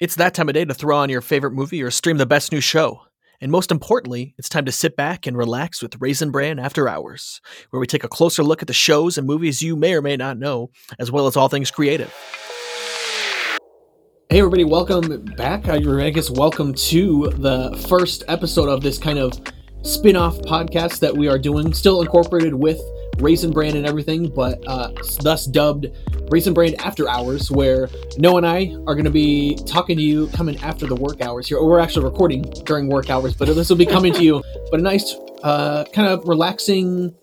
It's that time of day to throw on your favorite movie or stream the best new show. And most importantly, it's time to sit back and relax with Raisin Bran After Hours, where we take a closer look at the shows and movies you may or may not know, as well as all things creative. Hey, everybody, welcome back. I guess welcome to the first episode of this kind of spin off podcast that we are doing, still incorporated with Raisin Brand and everything, but uh, thus dubbed Raisin Brand After Hours, where Noah and I are going to be talking to you coming after the work hours here. We're actually recording during work hours, but this will be coming to you. But a nice, uh, kind of relaxing,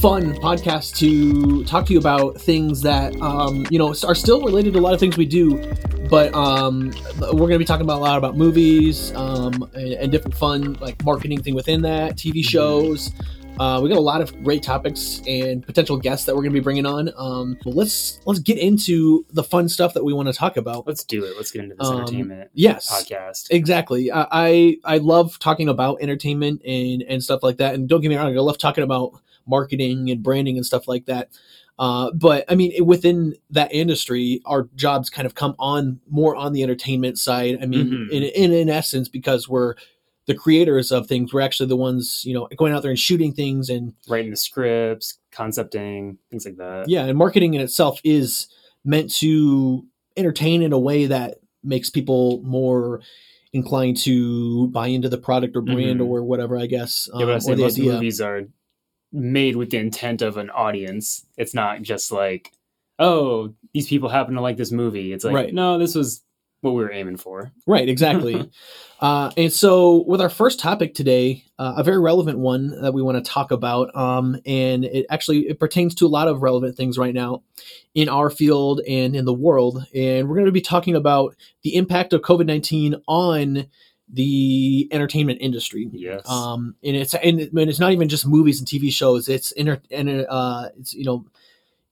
fun podcast to talk to you about things that um, you know are still related to a lot of things we do. But um, we're going to be talking about a lot about movies um, and, and different fun like marketing thing within that, TV shows. Uh, we got a lot of great topics and potential guests that we're going to be bringing on. Um, let's let's get into the fun stuff that we want to talk about. Let's do it. Let's get into this Um, entertainment yes. podcast. Exactly. I, I I love talking about entertainment and and stuff like that. And don't get me wrong, I love talking about marketing and branding and stuff like that. Uh, but I mean, within that industry, our jobs kind of come on more on the entertainment side. I mean, Mhm. in, in in essence, because we're the creators of things, we're actually the ones, you know, going out there and shooting things and Writing the scripts, concepting, things like that. yeah and marketing in itself is meant to entertain in a way that makes people more inclined to buy into the product or brand Mhm. or whatever i guess Yeah, but I um, say or the most idea movies are made with the intent of an audience. It's not just like, oh, these people happen to like this movie. It's like, Right. no, this was what we were aiming for. right exactly uh, and so with our first topic today uh, a very relevant one that we want to talk about um, and it actually it pertains to a lot of relevant things right now in our field and in the world and we're going to be talking about the impact of covid-19 on the entertainment industry Yes. um and it's and and it's not even just movies and tv shows it's inter and uh it's you know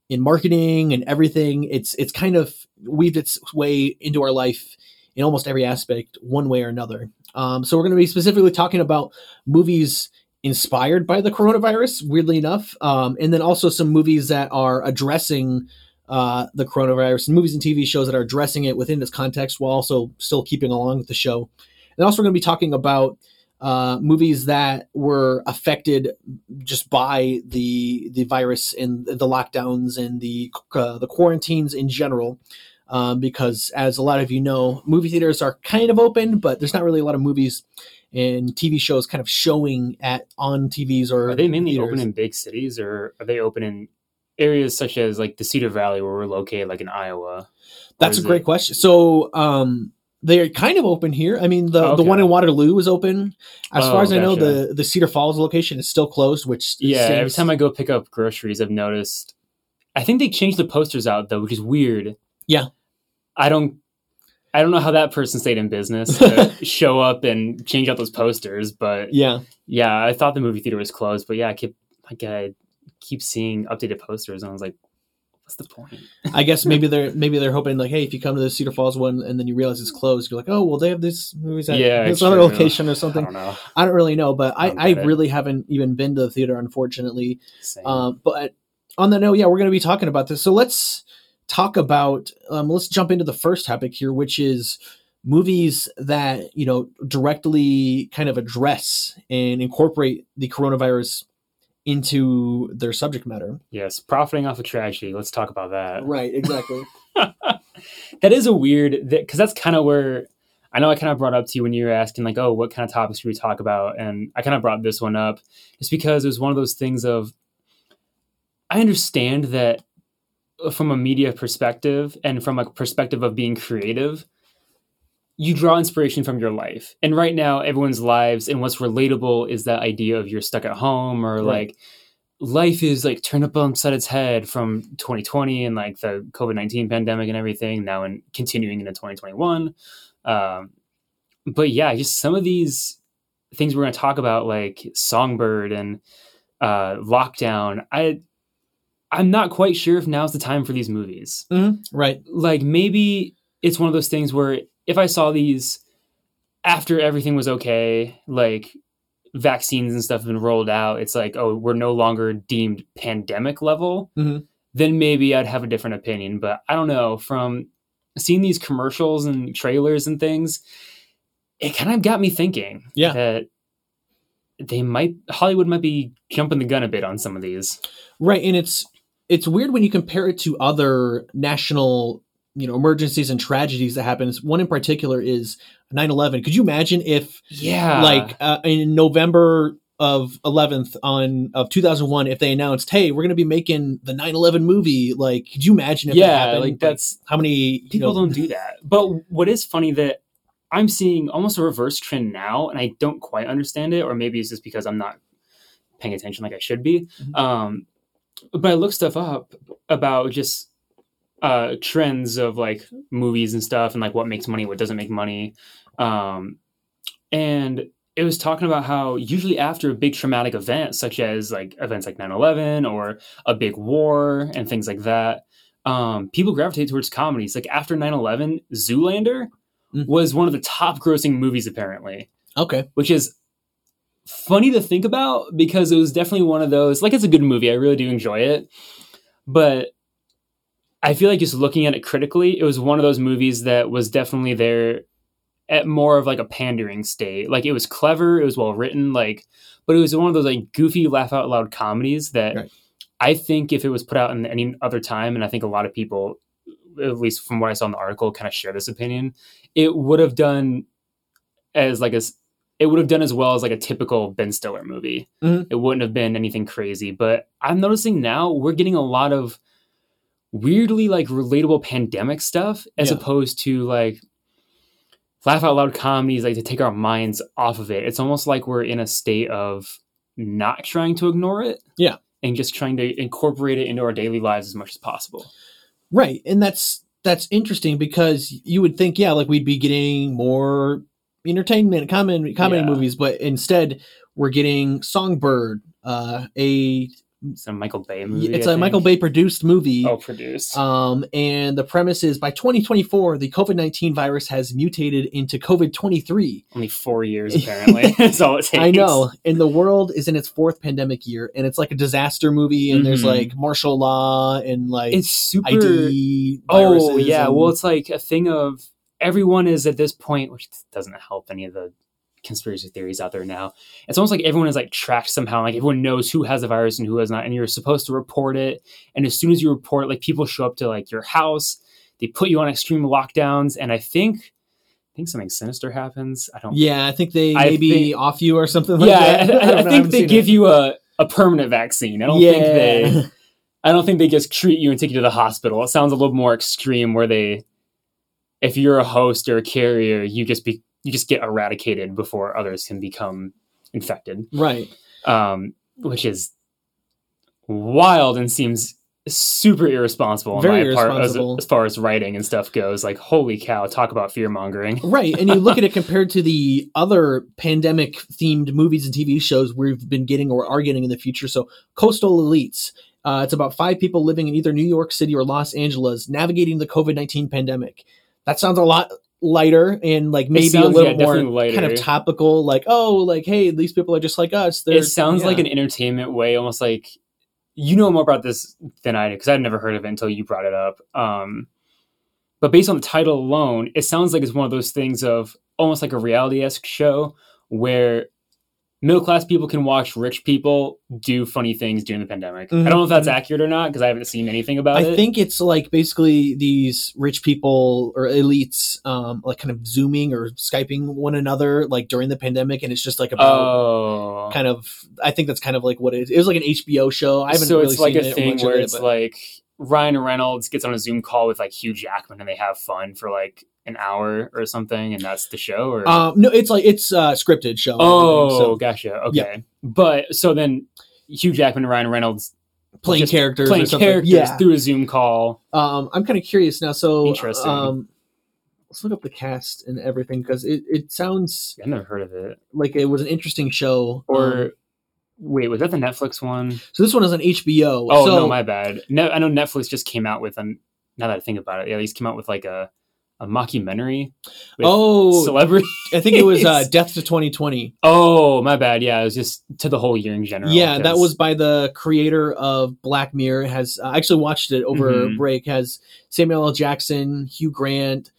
in marketing and everything it's it's kind of weaved its way into our life in almost every aspect one way or another um so we're going to be specifically talking about movies inspired by the coronavirus weirdly enough um and then also some movies that are addressing uh, the coronavirus and movies and TV shows that are addressing it within its context while also still keeping along with the show. And also, we're going to be talking about uh, movies that were affected just by the the virus and the lockdowns and the uh, the quarantines in general. Um, because, as a lot of you know, movie theaters are kind of open, but there's not really a lot of movies and TV shows kind of showing at on TVs or are they mainly theaters. open in big cities or are they open in areas such as like the Cedar Valley where we're located, like in Iowa? That's a great it- question. So, um, they're kind of open here. I mean, the the one in Waterloo is open. As far Oh, as I know, the the Cedar Falls location is still closed. Which Yeah, every time I go pick up groceries, I've noticed. I think they changed the posters out though, which is weird. Yeah. I don't. I don't know how that person stayed in business to show up and change out those posters, but yeah, yeah, I thought the movie theater was closed, but yeah, I keep like I keep seeing updated posters, and I was like, "What's the point?" I guess maybe they're maybe they're hoping like, hey, if you come to the Cedar Falls one and then you realize it's closed, you're like, oh, well, they have this movies at Yeah, this it's other true. location or I something. don't know. I don't really know, but I, don't I really haven't even been to the theater, unfortunately. Um, but on that note, yeah, we're going to be talking about this. So let's talk about. Um, let's jump into the first topic here, which is movies that you know directly kind of address and incorporate the coronavirus into their subject matter. yes, profiting off of tragedy. Let's talk about that. Right. Exactly. that is a weird because that's kind of where I know I kind of brought up to you when you were asking like, oh, what kind of topics should we talk about? And I kind of brought this one up just because it was one of those things of I understand that from a media perspective and from a perspective of being creative, you draw inspiration from your life. And right now, everyone's lives and what's relatable is that idea of you're stuck at home or Right. like life is like turned up upside its head from 2020 and like the COVID 19 pandemic and everything now and continuing into 2021. Um, but yeah, just some of these things we're going to talk about, like Songbird and uh, Lockdown. I I'm not quite sure if now's the time for these movies. right. Like maybe it's one of those things where if I saw these after everything was okay, like vaccines and stuff have been rolled out, it's like, oh, we're no longer deemed pandemic level, Mhm. then maybe I'd have a different opinion. But I don't know. From seeing these commercials and trailers and things, it kind of got me thinking Yeah. that they might Hollywood might be jumping the gun a bit on some of these. Right, and it's it's weird when you compare it to other national, you know, emergencies and tragedies that happens. One in particular is 9/11. Could you imagine if Yeah, like uh, in November of 11th on of 2001 if they announced, "Hey, we're going to be making the 9/11 movie." Like, could you imagine if that yeah, happened? like that's how many people know, don't do that. But what is funny that I'm seeing almost a reverse trend now, and I don't quite understand it, or maybe it's just because I'm not paying attention like I should be. Mhm. Um, but I look stuff up about just uh, trends of like movies and stuff, and like what makes money, what doesn't make money, um, and it was talking about how usually after a big traumatic event, such as like events like 9-11 or a big war and things like that, um, people gravitate towards comedies. Like after 9-11, Zoolander Mhm. was one of the top grossing movies apparently, Okay. which is funny to think about because it was definitely one of those like it's a good movie. I really do enjoy it. But I feel like just looking at it critically, it was one of those movies that was definitely there at more of like a pandering state. Like it was clever, it was well written, like but it was one of those like goofy laugh out loud comedies that Right. I think if it was put out in any other time, and I think a lot of people, at least from what I saw in the article, kind of share this opinion, it would have done as like a s- it would have done as well as like a typical Ben Stiller movie. Mhm. It wouldn't have been anything crazy. But I'm noticing now we're getting a lot of weirdly like relatable pandemic stuff as Yeah. opposed to like laugh out loud comedies like to take our minds off of it. It's almost like we're in a state of not trying to ignore it. Yeah. And just trying to incorporate it into our daily lives as much as possible. Right. And that's that's interesting because you would think, yeah, like we'd be getting more entertainment, comedy, comedy Yeah. movies, but instead we're getting Songbird, uh, a It's a Michael Bay movie. it's I a Michael. Bay produced movie. Oh, produced. Um, and the premise is by 2024, the COVID 19 virus has mutated into COVID 23. Only four years apparently. That's all it takes. I know. And the world is in its fourth pandemic year, and it's like a disaster movie, and there's Mhm. like martial law and like It's super. ID. oh yeah. and- Well, it's like a thing of everyone is at this point, which doesn't help any of the conspiracy theories out there now. It's almost like everyone is like tracked somehow. Like everyone knows who has the virus and who has not, and you're supposed to report it. And as soon as you report, like people show up to like your house, they put you on extreme lockdowns, and I think. I think something sinister happens. I don't. yeah, I think they I maybe think- off you or something like yeah, that. I, I, I think they give it. you a, a permanent vaccine. I don't think they. I don't think they just treat you and take you to the hospital. It sounds a little more extreme where they if you're a host or a carrier, you just be you just get eradicated before others can become infected. right. Um, which is wild and seems super irresponsible on Very my part as, as far as writing and stuff goes. Like, holy cow, talk about fear mongering. Right. And you look at it compared to the other pandemic themed movies and TV shows we've been getting or are getting in the future. So, Coastal Elites. Uh, it's about five people living in either New York City or Los Angeles navigating the COVID 19 pandemic. That sounds a lot lighter and like maybe a little yeah, more definitely kind of topical. Like, oh, like, hey, these people are just like us. They're, it sounds like an entertainment way, almost like you know more about this than I do because I'd never heard of it until you brought it up. Um, but based on the title alone, it sounds like it's one of those things of almost like a reality esque show where middle class people can watch rich people do funny things during the pandemic. I don't know if that's Mhm. accurate or not because I haven't seen anything about I it. I think it's like basically these rich people or elites, um, like kind of zooming or skyping one another like during the pandemic, and it's just like about Oh, kind of. I think that's kind of like what it is. It was like an HBO show. I haven't so really it's like a it, thing where it, it's but- like Ryan Reynolds gets on a Zoom call with like Hugh Jackman and they have fun for like an hour or something, and that's the show. Or um, no, it's like it's a scripted show. oh, so gotcha. Okay, but so then Hugh Jackman and Ryan Reynolds playing characters, playing or something. characters Yeah. through a Zoom call. Um, I'm kind of curious now. So Interesting. Um, let's look up the cast and everything because it, it sounds I've never heard of it. like it was an interesting show. Or Um, wait, was that the Netflix one? so this one is on HBO. Oh so, no, my bad. No, I know Netflix just came out with an. Now that I think about it, yeah, they just came out with like a a mockumentary. Oh, celebrity. I think it was uh, Death to 2020. Oh, my bad. Yeah, it was just to the whole year in general. Yeah, that was by the creator of Black Mirror. Has I actually watched it over Mhm. break. Has Samuel L. Jackson, Hugh Grant,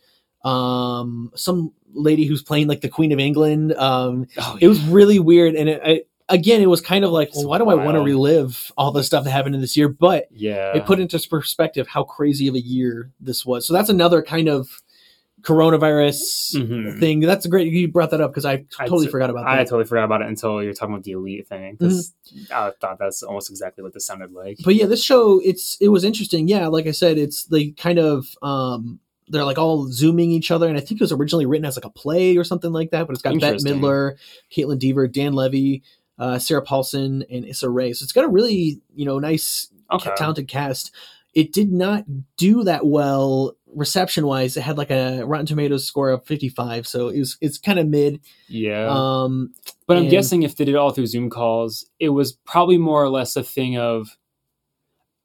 um, some lady who's playing like the Queen of England. Um, Oh, it was really weird, and it, I, again, it was kind of like, well, why do I want to relive all the stuff that happened in this year? But yeah. it put into perspective how crazy of a year this was. So that's another kind of coronavirus Mhm. thing. That's a great. You brought that up because I totally forgot about that. I totally forgot about it until you were talking about the elite thing because Mm-hmm. I thought that's almost exactly what this sounded like. but yeah, this show it's it was interesting. Yeah, like I said, it's they kind of um they're like all zooming each other, and I think it was originally written as like a play or something like that. But it's got Bette Midler, Kaitlyn Dever, Dan Levy, uh, Sarah Paulson, and Issa Rae. So it's got a really you know nice okay. talented cast. It did not do that well reception wise. It had like a Rotten Tomatoes score of 55, so it was it's kind of mid. Yeah. Um, but I'm and- guessing if they did it all through Zoom calls, it was probably more or less a thing of.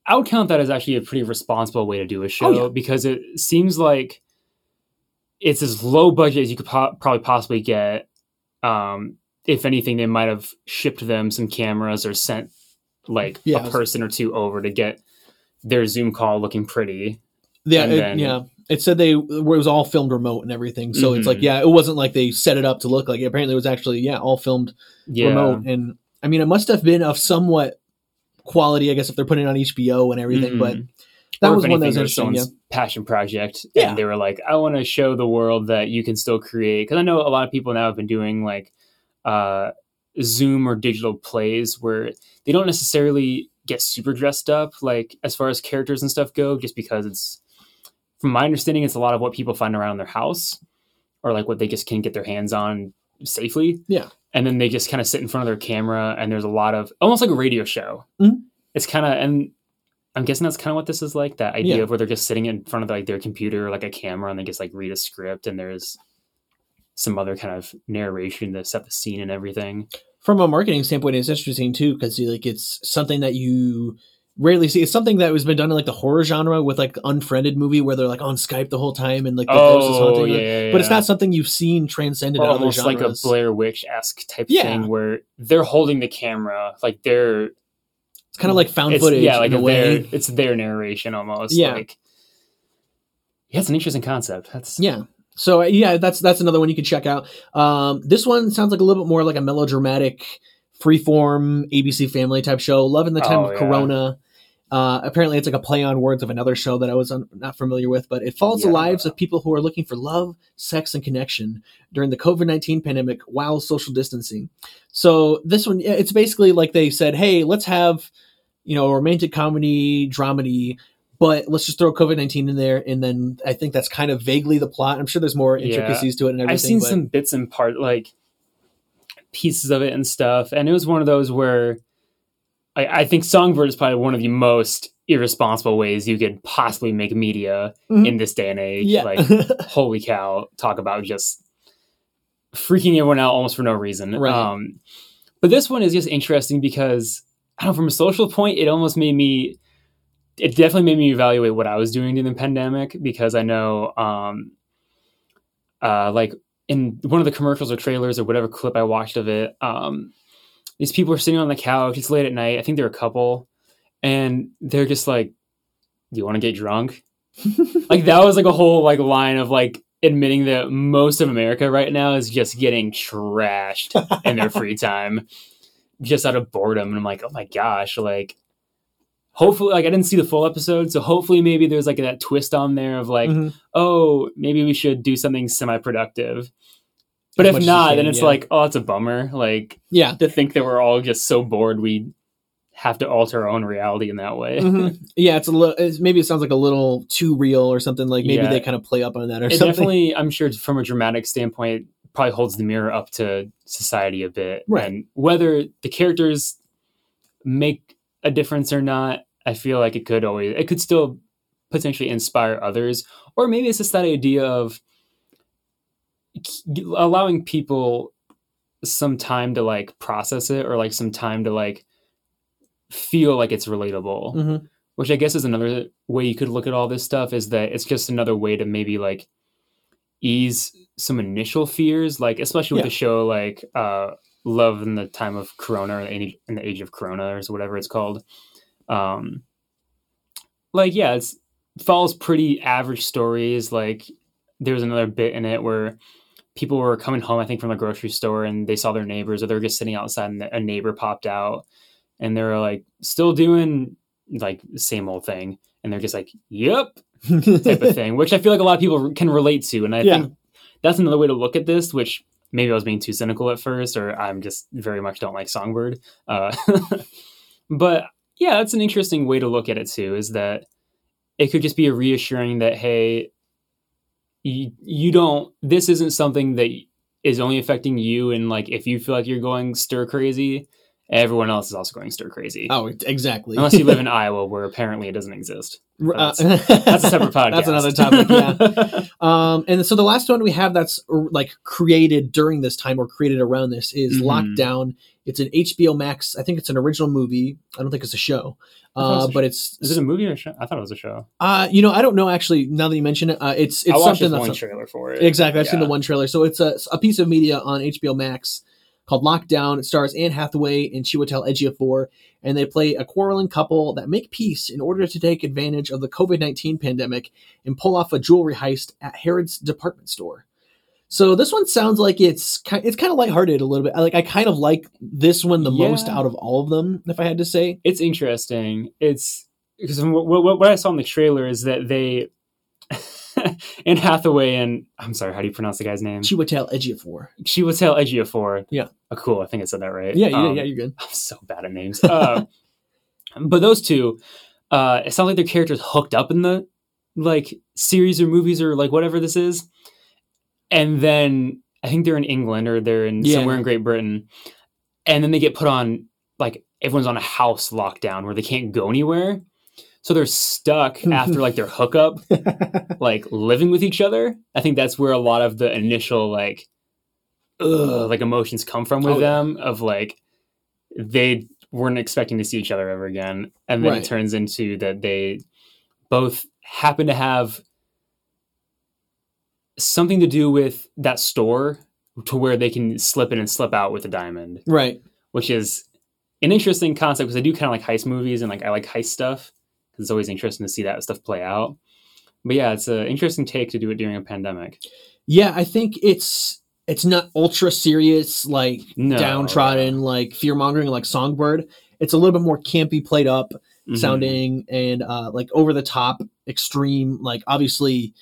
I would count that as actually a pretty responsible way to do a show Oh, yeah. because it seems like it's as low budget as you could po- probably possibly get. Um, if anything, they might have shipped them some cameras or sent like Yeah. a person or two over to get their Zoom call looking pretty. Yeah, it, yeah. It said they it was all filmed remote and everything. So it's like, Mhm. yeah, it wasn't like they set it up to look like it. Apparently, it was actually yeah, all filmed Yeah. remote. And I mean, it must have been of somewhat quality, I guess, if they're putting it on HBO and everything. But Mhm. that Or was one that was interesting. Yeah. passion project Yeah. and they were like i want to show the world that you can still create because i know a lot of people now have been doing like uh zoom or digital plays where they don't necessarily get super dressed up like as far as characters and stuff go just because it's from my understanding it's a lot of what people find around their house or like what they just can get their hands on safely Yeah. and then they just kind of sit in front of their camera and there's a lot of almost like a radio show Mhm. it's kind of and i'm guessing that's kind of what this is like that idea Yeah. of where they're just sitting in front of like their computer or like a camera and they just like read a script and there's some other kind of narration to set the scene and everything From a marketing standpoint, it's interesting too because like it's something that you rarely see. It's something that has been done in like the horror genre with like Unfriended movie where they're like on Skype the whole time and like the ghost is oh haunting yeah, them. yeah, But it's not something you've seen transcended or other almost like a blair witch esque type Yeah. thing where they're holding the camera like they're it's kind of like found footage yeah like their, way. it's their narration almost Yeah. like yeah it's an interesting concept that's Yeah. So uh, yeah, that's that's another one you can check out. Um, this one sounds like a little bit more like a melodramatic, freeform ABC Family type show. Love in the time Oh, of yeah. Corona. Uh, apparently, it's like a play on words of another show that I was un- not familiar with, but it follows the lives of people who are looking for love, sex, and connection during the COVID nineteen pandemic while social distancing. So this one, it's basically like they said, "Hey, let's have you know a romantic comedy, dramedy." But let's just throw COVID nineteen in there, and then I think that's kind of vaguely the plot. I'm sure there's more Yeah. intricacies to it and everything. I've seen but- some bits and part like pieces of it and stuff, and it was one of those where I, I think Songbird is probably one of the most irresponsible ways you could possibly make media Mhm. in this day and age. yeah, Like, holy cow! Talk about just freaking everyone out almost for no reason. Right. Um, but this one is just interesting because I don't know, from a social point, it almost made me. It definitely made me evaluate what I was doing during the pandemic because I know, um, uh, like in one of the commercials or trailers or whatever clip I watched of it, um, these people are sitting on the couch. It's late at night. I think they're a couple, and they're just like, "Do you want to get drunk?" like that was like a whole like line of like admitting that most of America right now is just getting trashed in their free time, just out of boredom. And I'm like, oh my gosh, like. Hopefully, like I didn't see the full episode, so hopefully maybe there's like that twist on there of like, Mhm. oh, maybe we should do something semi-productive. But if much as you not, then it's yeah. like, oh, it's a bummer. Like yeah. to think that we're all just so bored we have to alter our own reality in that way. Mhm. Yeah, it's a little. It's, maybe it sounds like a little too real or something. Like maybe Yeah. they kind of play up on that or it something. definitely, I'm sure, from a dramatic standpoint, probably holds the mirror up to society a bit. Right. And whether the characters make a difference or not, I feel like it could always, it could still potentially inspire others. Or maybe it's just that idea of allowing people some time to like process it or like some time to like feel like it's relatable Mhm. which I guess is another way you could look at all this stuff is that it's just another way to maybe like ease some initial fears, like especially with Yeah. a show like uh, Love in the Time of Corona or in the in the Age of Corona or whatever it's called. Um, like yeah, it's follows pretty average stories. Like there's another bit in it where people were coming home, I think, from the grocery store and they saw their neighbors or they were just sitting outside and a neighbor popped out and they were like still doing like the same old thing. And they're just like, yep, type of thing, which I feel like a lot of people can relate to. And I Yeah. think that's another way to look at this, which maybe I was being too cynical at first, or I'm just very much don't like Songbird. Uh, but yeah, that's an interesting way to look at it too, is that it could just be a reassuring that, hey, you, you don't, this isn't something that is only affecting you. And like, if you feel like you're going stir crazy, everyone else is also going stir crazy. oh, exactly. Unless you live in Iowa, where apparently it doesn't exist. Uh, That's a separate podcast. That's another topic. Yeah. um, and so the last one we have that's like created during this time or created around this is Mhm. Lockdown. It's an HBO Max. I think it's an original movie. I don't think it's a show. It Uh, a but it's Is it a movie or a show? I thought it was a show. uh, you know, I don't know actually. Now that you mention it, uh, it's it's I something that's one trailer for it. Exactly. I've seen the one trailer. So it's a, a piece of media on HBO Max called Lockdown. It stars Anne Hathaway and Chiwetel Ejiofor, and they play a quarreling couple that make peace in order to take advantage of the COVID nineteen pandemic and pull off a jewelry heist at Harrods department store. So this one sounds like it's ki- it's kind of lighthearted a little bit. Like I kind of like this one the most out of all of them, if I had to say. It's interesting. It's because what, what, what I saw in the trailer is that they Anne Hathaway and I'm sorry, how do you pronounce the guy's name? Chiwetel Ejiofor. Chiwetel Ejiofor. Yeah. Oh, cool. I think I said that right. Yeah, you Um, yeah, you're good. I'm so bad at names. Uh, but those two, uh, it sounds like their characters hooked up in the like series or movies or like whatever this is, and then I think they're in England or they're in Yeah. somewhere in Great Britain, and then they get put on like everyone's on a house lockdown where they can't go anywhere, so they're stuck after like their hookup, like living with each other. I think that's where a lot of the initial like, ugh, like emotions come from with Oh, yeah. them of like they weren't expecting to see each other ever again, and then Right. it turns into that they both happen to have something to do with that store to where they can slip in and slip out with a diamond, right. which is an interesting concept because I do kind of like heist movies and like I like heist stuff because it's always interesting to see that stuff play out. But yeah, it's an interesting take to do it during a pandemic. Yeah, I think it's it's not ultra serious like No, downtrodden like fear mongering like Songbird. It's a little bit more campy, played up Mhm. sounding, and uh, like over the top, extreme. Like obviously,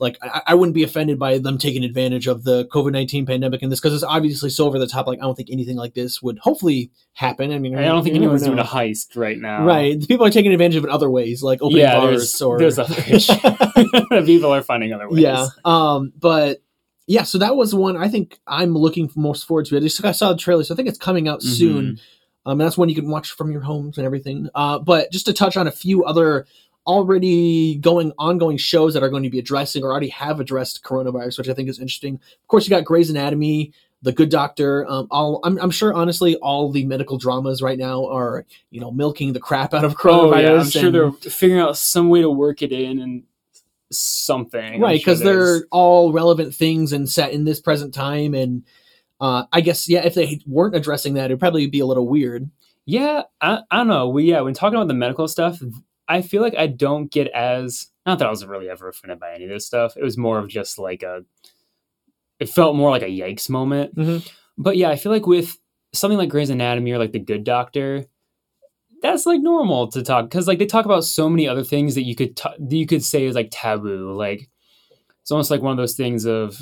like I, I wouldn't be offended by them taking advantage of the COVID nineteen pandemic in this because it's obviously so over the top. Like I don't think anything like this would hopefully happen. I mean, I don't think anyone's doing a heist right now. Right, people are taking advantage of it in other ways, like opening Yeah, bars there's, or there's other issues. people are finding other ways. Yeah. Um, but yeah, so that was one I think I'm looking most forward to. I just I saw the trailer, so I think it's coming out Mm-hmm. soon. Um, that's one you can watch from your homes and everything. Uh, but just to touch on a few other already going ongoing shows that are going to be addressing or already have addressed coronavirus, which I think is interesting. Of course, you got Grey's Anatomy, The Good Doctor. Um, all I'm, I'm sure, honestly, all the medical dramas right now are you know milking the crap out of coronavirus. Oh yeah, I'm sure and- they're figuring out some way to work it in and something. Right because there's- they're all relevant things and set in this present time and uh, i guess yeah if they weren't addressing that it'd probably be a little weird Yeah, I, I don't know. We yeah, when talking about the medical stuff, I feel like I don't get as not that I was really ever offended by any of this stuff. It was more of just like a it felt more like a yikes moment. Mhm. But yeah, I feel like with something like Grey's Anatomy or like The Good Doctor, that's like normal to talk because like they talk about so many other things that you could ta- that you could say is like taboo. Like it's almost like one of those things of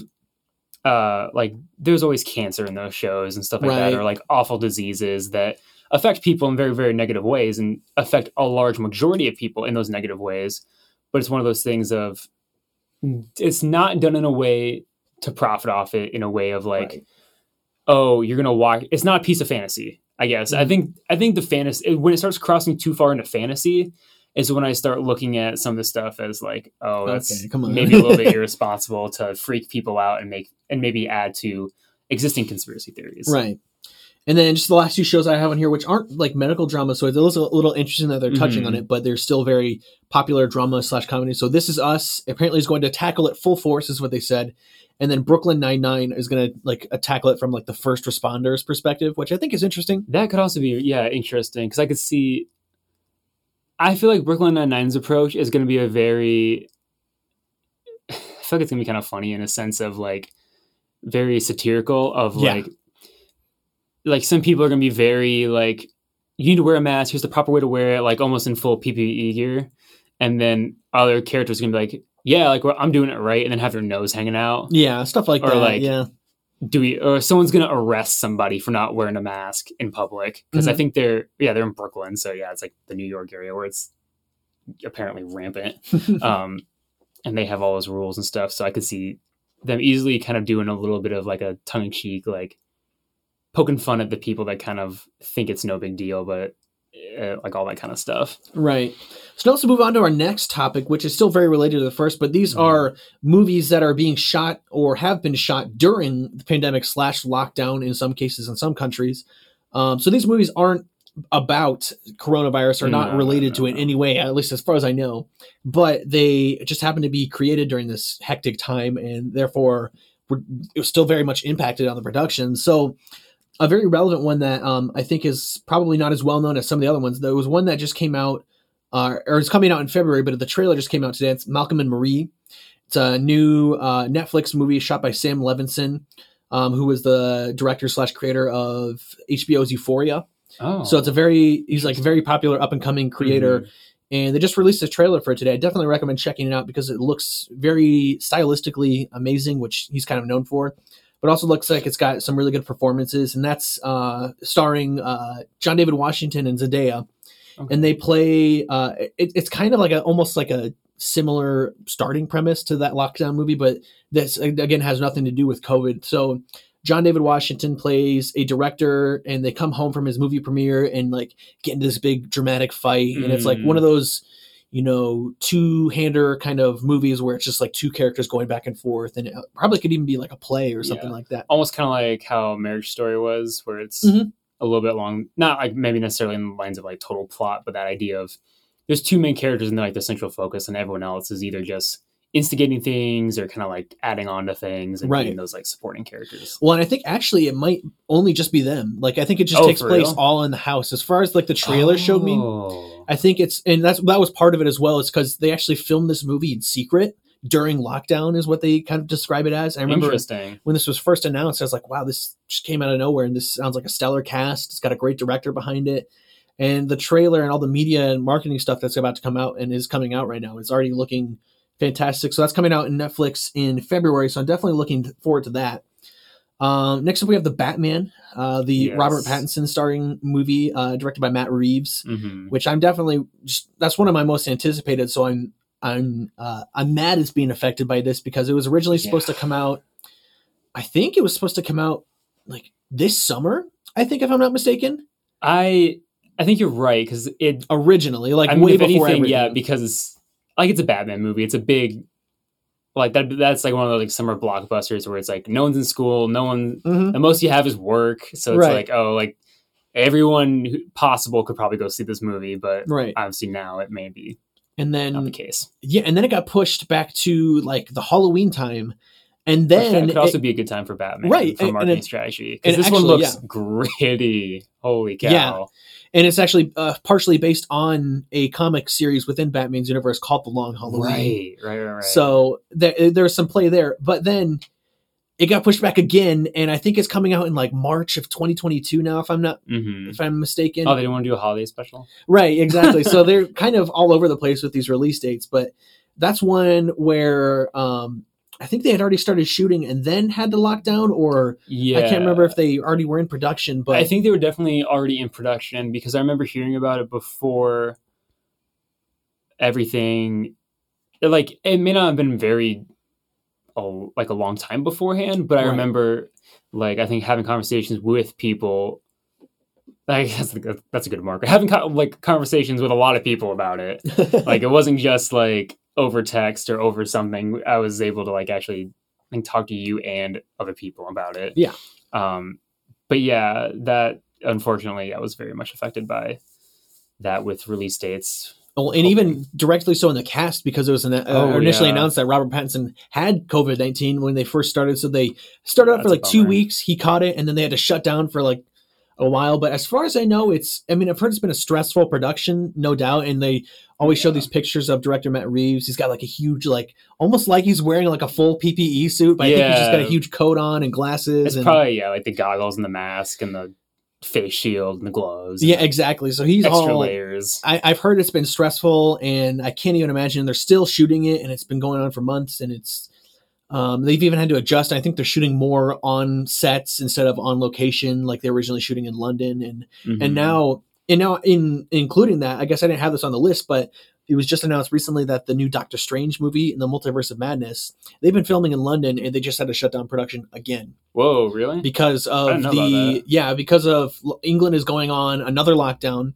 uh like there's always cancer in those shows and stuff like Right. that or like awful diseases that affect people in very very negative ways and affect a large majority of people in those negative ways but it's one of those things of it's not done in a way to profit off it in a way of like Right. oh you're gonna watch it's not a piece of fantasy i guess i Mhm. think i think the fantasy when it starts crossing too far into fantasy is when i start looking at some of the stuff as like oh that's Okay, maybe a little bit irresponsible to freak people out and make and maybe add to existing conspiracy theories right And then just the last two shows I have on here, which aren't like medical drama, so it's a little, a little interesting that they're touching on Mhm. it, but they're still very popular drama slash comedy. So this is us. Apparently, is going to tackle it full force, is what they said. And then Brooklyn Nine Nine is going to like tackle it from like the first responders perspective, which I think is interesting. That could also be yeah interesting because I could see. I feel like Brooklyn Nine Nine's approach is going to be a very. I feel like it's going to be kind of funny in a sense of like very satirical of Yeah. like like some people are going to be very like you need to wear a mask. Here's the proper way to wear it like almost in full ppe gear. And then other characters are going to be like yeah like well, i'm doing it right and then have their nose hanging out. Yeah, stuff like Or, that. like, yeah, do we or someone's gonna arrest somebody for not wearing a mask in public. Because I Mhm. think they're yeah they're in Brooklyn so yeah it's like the New York area where it's apparently rampant. Um and they have all those rules and stuff so I could see them easily kind of doing a little bit of like a tongue in cheek like poking fun at the people that kind of think it's no big deal but uh, like all that kind of stuff Right. So now let's move on to our next topic, which is still very related to the first, but these Mhm. are movies that are being shot or have been shot during the pandemic slash lockdown in some cases in some countries. Um, so these movies aren't about coronavirus or not No, related no, to it in any way, at least as far as I know. But they just happen to be created during this hectic time, and therefore were, it was still very much impacted on the production. So a very relevant one that um, I think is probably not as well known as some of the other ones. There was one that just came out, uh, or it's coming out in February, but the trailer just came out today. It's Malcolm and Marie. It's a new uh, Netflix movie shot by Sam Levinson, um, who was the director slash creator of HBO's Euphoria. oh So it's a very he's like a very popular up and coming creator, Mhm. and they just released a trailer for it today. I definitely recommend checking it out because it looks very stylistically amazing, which he's kind of known for. But also looks like it's got some really good performances, and that's uh, starring uh, John David Washington and Zendaya, Okay. and they play. Uh, it, it's kind of like a almost like a similar starting premise to that lockdown movie, but this again has nothing to do with COVID. So John David Washington plays a director, and they come home from his movie premiere and like get into this big dramatic fight, and it's like Mm. one of those you know two-hander kind of movies where it's just like two characters going back and forth, and it probably could even be like a play or something Yeah. like that. almost kind of like how Marriage Story was, where it's Mhm. a little bit long, not like maybe necessarily in the lines of like total plot, but that idea of there's two main characters and they're like the central focus, and everyone else is either just instigating things or kind of like adding on to things and Right. being those like supporting characters. Well, and I think actually it might only just be them. Like I think it just Oh, takes place real? all in the house. As far as like the trailer showed me, Oh. I think it's and that's that was part of it as well. It's because they actually filmed this movie in secret during lockdown, is what they kind of describe it as. I remember when this was first announced, I was like, wow, this just came out of nowhere, and this sounds like a stellar cast. It's got a great director behind it, and the trailer and all the media and marketing stuff that's about to come out and is coming out right now is already looking fantastic. So that's coming out in Netflix in February. So I'm definitely looking forward to that. Um, next up, we have the Batman, uh, the Yes. Robert Pattinson starring movie, uh, directed by Matt Reeves hmm which I'm definitely just that's one of my most anticipated. So I'm I'm uh, I'm mad it's being affected by this because it was originally supposed Yeah. to come out. I think it was supposed to come out like this summer. I think if I'm not mistaken, I I think you're right because it originally like I mean, way if before anything, yeah, because it's like it's a Batman movie. It's a big, like that. That's like one of those like summer blockbusters where it's like no one's in school, no one. Mhm. The most you have is work, so it's Right. like oh, like everyone possible could probably go see this movie, but right, obviously now it may be and then not the case. yeah, and then it got pushed back to like the Halloween time, and Then it could also it- be a good time for Batman, Right, For and- marketing and it- strategy because this one actually, looks gritty. Holy cow! Yeah. And it's actually uh, partially based on a comic series within Batman's universe called The Long Halloween. Right, right, right, right. So there, there's some play there, but then it got pushed back again, and I think it's coming out in like March of 2022 now, if I'm not, hmm if I'm mistaken. oh, they didn't want to do a holiday special. right, exactly. so they're kind of all over the place with these release dates, but that's one where um, I think they had already started shooting and then had the lockdown, or Yeah, I can't remember if they already were in production. But I think they were definitely already in production because I remember hearing about it before everything. Like it may not have been very, oh, like a long time beforehand, but I Right. remember, like I think having conversations with people. I guess that's, that's a good marker. Having co- like conversations with a lot of people about it. Like it wasn't just like over text or over something. I was able to like actually think talk to you and other people about it. Yeah. Um, but yeah, that unfortunately I was very much affected by that with release dates. Well, and even directly so in the cast because it was an, uh, Oh, initially yeah. announced that Robert Pattinson had COVID nineteen when they first started. So they started out for like two weeks. He caught it, and then they had to shut down for like a while. But as far as I know, it's I mean I've heard it's been a stressful production, no doubt. And they always show these pictures of director Matt Reeves. He's got like a huge like almost like he's wearing like a full PPE suit, but I think he's just got a huge coat on and glasses. It's and, probably yeah, like the goggles and the mask and the face shield and the gloves. and yeah, exactly. So he's extra all layers. I, I've heard it's been stressful, and I can't even imagine they're still shooting it, and it's been going on for months, and it's um, they've even had to adjust. I think they're shooting more on sets instead of on location, like they were originally shooting in London, and Mhm. and now and now in including that, I guess I didn't have this on the list, but it was just announced recently that the new Doctor Strange movie in the Multiverse of Madness they've been filming in London, and they just had to shut down production again whoa, really? because of didn't know about the yeah because of England is going on another lockdown.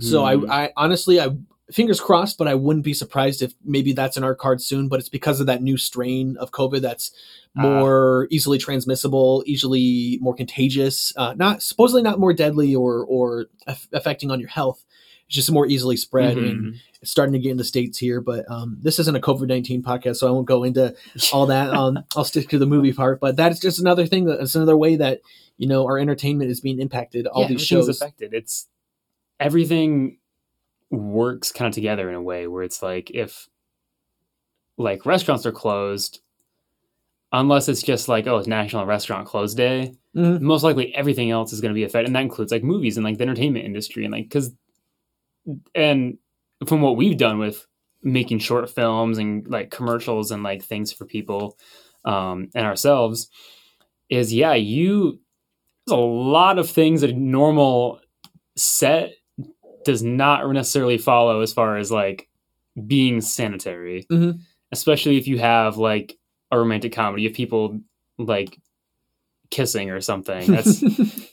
So Hmm. I, I honestly, I fingers crossed, but I wouldn't be surprised if maybe that's in our cards soon. But it's because of that new strain of COVID that's Ah. more easily transmissible, easily more contagious, uh, not supposedly not more deadly or or aff- affecting on your health. It's just more easily spread, Mhm. and it's starting to get in the states here. But um, this isn't a COVID nineteen podcast, so I won't go into all that. Um, I'll stick to the movie part. But that's just another thing. That it's another way that you know our entertainment is being impacted. All yeah, these shows. affected. It's everything works kind of together in a way where it's like if like restaurants are closed, unless it's just like oh it's National Restaurant Close Day, Mhm. most likely everything else is going to be affected, and that includes like movies and like the entertainment industry and like because and from what we've done with making short films and like commercials and like things for people um, and ourselves is yeah you there's a lot of things that a normal set does not necessarily follow as far as like being sanitary Mhm. especially if you have like a romantic comedy of people like kissing or something that's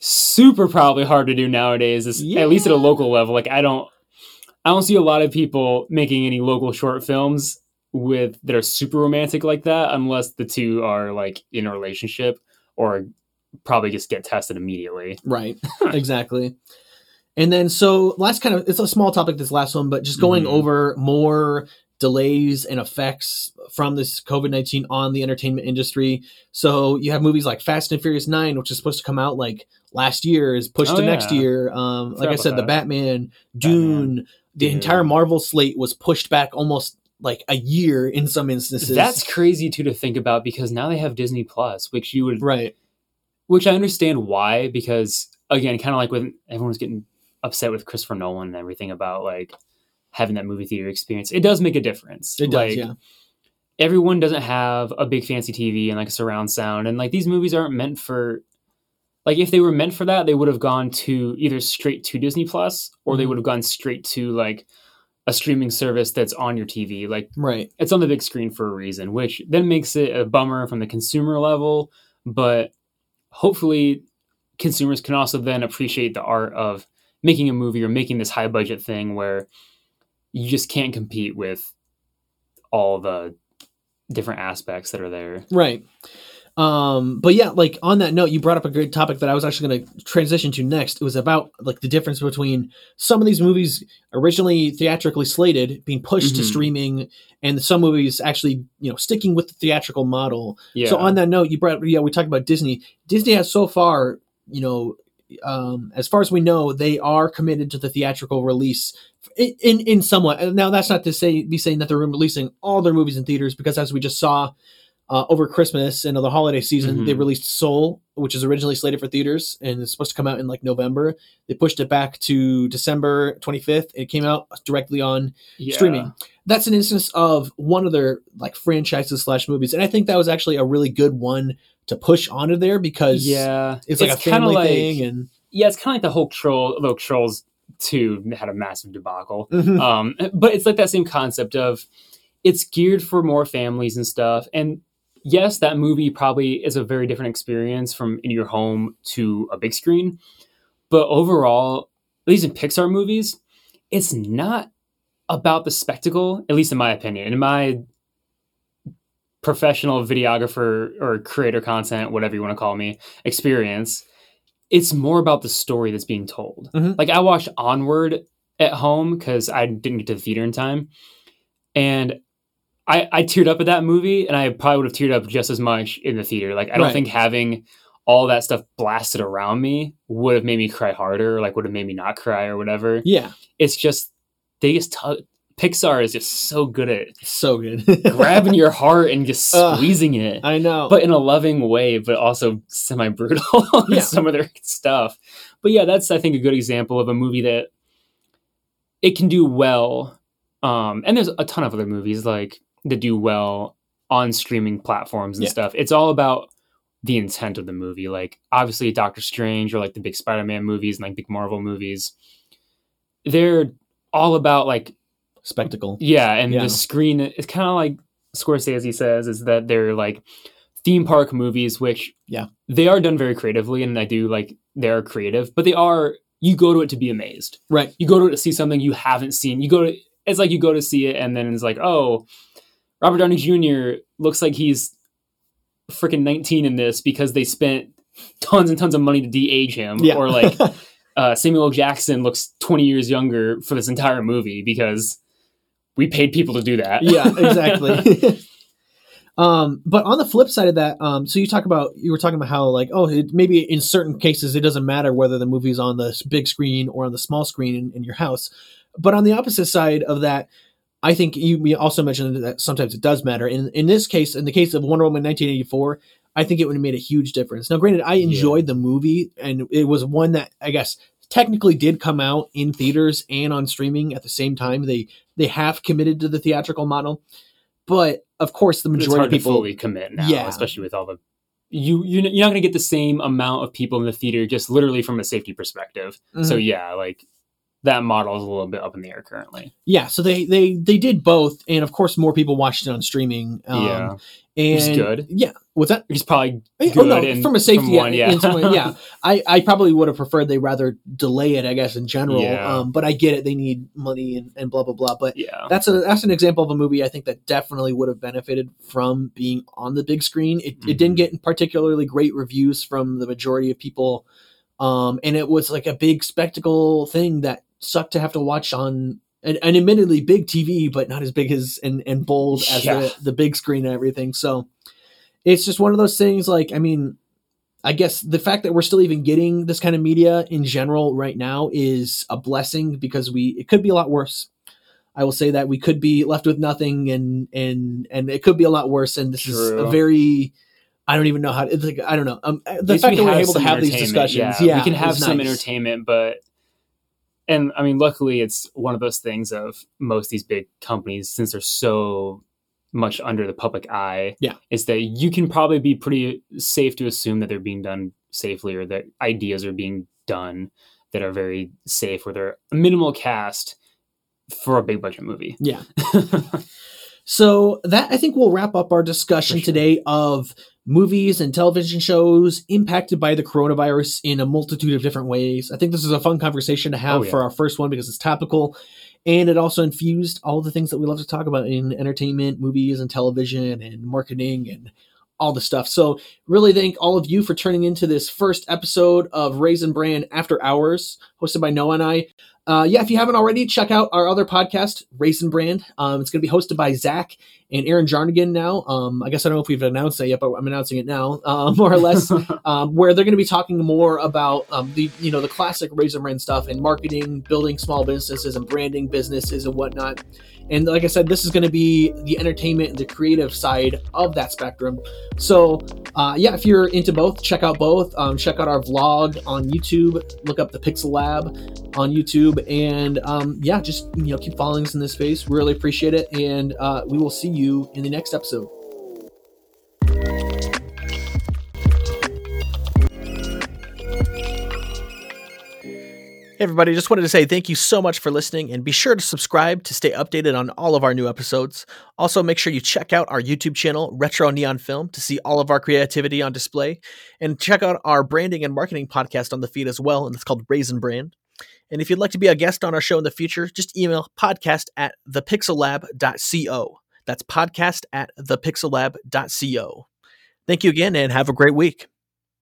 super probably hard to do nowadays is at least at a local level like i don't i don't see a lot of people making any local short films with that are super romantic like that unless the two are like in a relationship or probably just get tested immediately Right. exactly. And then so last kind of it's a small topic this last one, but just going Mhm. over more delays and effects from this COVID-19 on the entertainment industry. So you have movies like Fast and Furious 9 which is supposed to come out like last year is pushed Oh, to next year. Um like I said the. Batman, Dune, the Dune. entire Marvel slate was pushed back almost like a year in some instances. that's crazy too to think about because now they have disney plus which you would right. which i understand why because again kind of like when everyone's getting upset with christopher nolan and everything about like having that movie theater experience it does make a difference It does, like, yeah. everyone doesn't have a big fancy TV and like a surround sound, and like these movies aren't meant for. Like if they were meant for that, they would have gone to either straight to Disney Plus or they Mhm. would have gone straight to like a streaming service that's on your TV. Like Right. it's on the big screen for a reason, which then makes it a bummer from the consumer level. But hopefully, consumers can also then appreciate the art of making a movie or making this high budget thing where you just can't compete with all the different aspects that are there. Right. Um, but yeah, like on that note, you brought up a great topic that I was actually going to transition to next. It was about like the difference between some of these movies originally theatrically slated being pushed to Mhm. streaming, and some movies actually, you know, sticking with the theatrical model. Yeah. So on that note, you brought yeah, we talked about Disney. Disney has so far, you know, um, as far as we know, they are committed to the theatrical release in in, in somewhat. Now that's not to say be saying that they're releasing all their movies in theaters because as we just saw uh, over Christmas and the holiday season, Mhm. they released Soul, which is originally slated for theaters and it's supposed to come out in like November. They pushed it back to December 25th. It came out directly on Yeah. streaming. That's an instance of one of their like franchises slash movies, and I think that was actually a really good one to push onto there because Yeah. it's like a kinda family like- thing and Yeah, it's kind of like the whole troll, though Trolls 2 had a massive debacle. Mhm. um, but it's like that same concept of it's geared for more families and stuff. And yes, that movie probably is a very different experience from in your home to a big screen. But overall, at least in Pixar movies, it's not about the spectacle, at least in my opinion. In my professional videographer or creator content, whatever you want to call me, experience, it's more about the story that's being told. Mhm. Like I watched Onward at home because I didn't get to the theater in time, and I I teared up at that movie, and I probably would have teared up just as much in the theater. Like I don't Right. think having all that stuff blasted around me would have made me cry harder, like would have made me not cry or whatever. Yeah, It's just they just t- Pixar is just so good at so good. grabbing your heart and just squeezing it I know. but in a loving way, but also semi brutal Yeah. some of their stuff. But yeah, that's I think a good example of a movie that it can do well. Um, and there's a ton of other movies like that do well on streaming platforms and Yeah. stuff. It's all about the intent of the movie. Like obviously Doctor Strange or like the big Spider-Man movies and like big Marvel movies. They're all about like Spectacle. yeah, and Yeah. the screen it's kind of like Scorsese says is that they're like theme park movies, which Yeah. they are done very creatively, and I do like they're creative, but they are you go to it to be amazed. Right. You go to it to see something you haven't seen. You go to it's like you go to see it, and then it's like oh, Robert Downey Jr. looks like he's freaking nineteen in this because they spent tons and tons of money to de-age him, Yeah. or like uh, Samuel L. Jackson looks 20 years younger for this entire movie because we paid people to do that. yeah, exactly. um, but on the flip side of that, um, so you talk about you were talking about how like oh it, maybe in certain cases it doesn't matter whether the movie's on the big screen or on the small screen in, in your house, but on the opposite side of that. I think you also mentioned that sometimes it does matter. In in this case, in the case of Wonder Woman 1984, I think it would have made a huge difference. Now, granted, I enjoyed the movie, and it was one that I guess technically did come out in theaters and on streaming at the same time. They they have committed to the theatrical model, but of course, the it's majority hard of people, to fully commit now, Yeah. especially with all the you you you're not going to get the same amount of people in the theater just literally from a safety perspective. So Mhm. yeah, like that model is a little bit up in the air currently. yeah. So they they they did both, and of course, more people watched it on streaming. Um, yeah, and is good. Yeah, what's that? it's probably Oh, good no, in- from a safety, one, yeah, yeah. in some way, yeah. I, I probably would have preferred they rather delay it, I guess, in general. Yeah. Um, but I get it; they need money and, and blah blah blah. But yeah. that's a that's an example of a movie I think that definitely would have benefited from being on the big screen. It, it didn't Mhm. get particularly great reviews from the majority of people, um, and it was like a big spectacle thing that sucked to have to watch on an, an admittedly big TV, but not as big as and, and bold as Yeah. the the big screen and everything. So it's just one of those things. Like I mean. I guess the fact that we're still even getting this kind of media in general right now is a blessing because we it could be a lot worse. I will say that we could be left with nothing, and and and it could be a lot worse. And this is a very I don't even know how. It's like I don't know. Um, the fact that we're able to have these discussions, Yeah, yeah, we can have is some nice. entertainment, but and I mean, luckily, it's one of those things of most of these big companies since they're so much under the public eye. Yeah. is that you can probably be pretty safe to assume that they're being done safely or that ideas are being done that are very safe, where they're a minimal cast for a big budget movie. Yeah. So that I think will wrap up our discussion sure. today of movies and television shows impacted by the coronavirus in a multitude of different ways. I think this is a fun conversation to have Oh, yeah. for our first one because it's topical and it also infused all the things that we love to talk about in entertainment, movies and television and marketing and all the stuff. So really thank all of you for turning into this first episode of Raisin Brand After Hours, hosted by Noah and I. Uh, yeah, if you haven't already, check out our other podcast, Raisin Brand. Um, it's going to be hosted by Zach and Aaron Jarnigan now. Um, I guess I don't know if we've announced that yet, but I'm announcing it now, uh, more or less, um, where they're going to be talking more about um, the you know the classic Raisin Brand stuff and marketing, building small businesses and branding businesses and whatnot. And like I said, this is going to be the entertainment and the creative side of that spectrum. So uh, yeah, if you're into both, check out both. Um, check out our vlog on YouTube. Look up the Pixel Lab on YouTube, and um, yeah, just you know keep following us in this space. Really appreciate it, and uh, we will see you in the next episode. Hey, everybody, just wanted to say thank you so much for listening and be sure to subscribe to stay updated on all of our new episodes. Also, make sure you check out our YouTube channel, Retro Neon Film, to see all of our creativity on display. And check out our branding and marketing podcast on the feed as well, and it's called Raisin Brand. And if you'd like to be a guest on our show in the future, just email podcast at thepixellab.co. That's podcast at thepixellab.co. Thank you again and have a great week.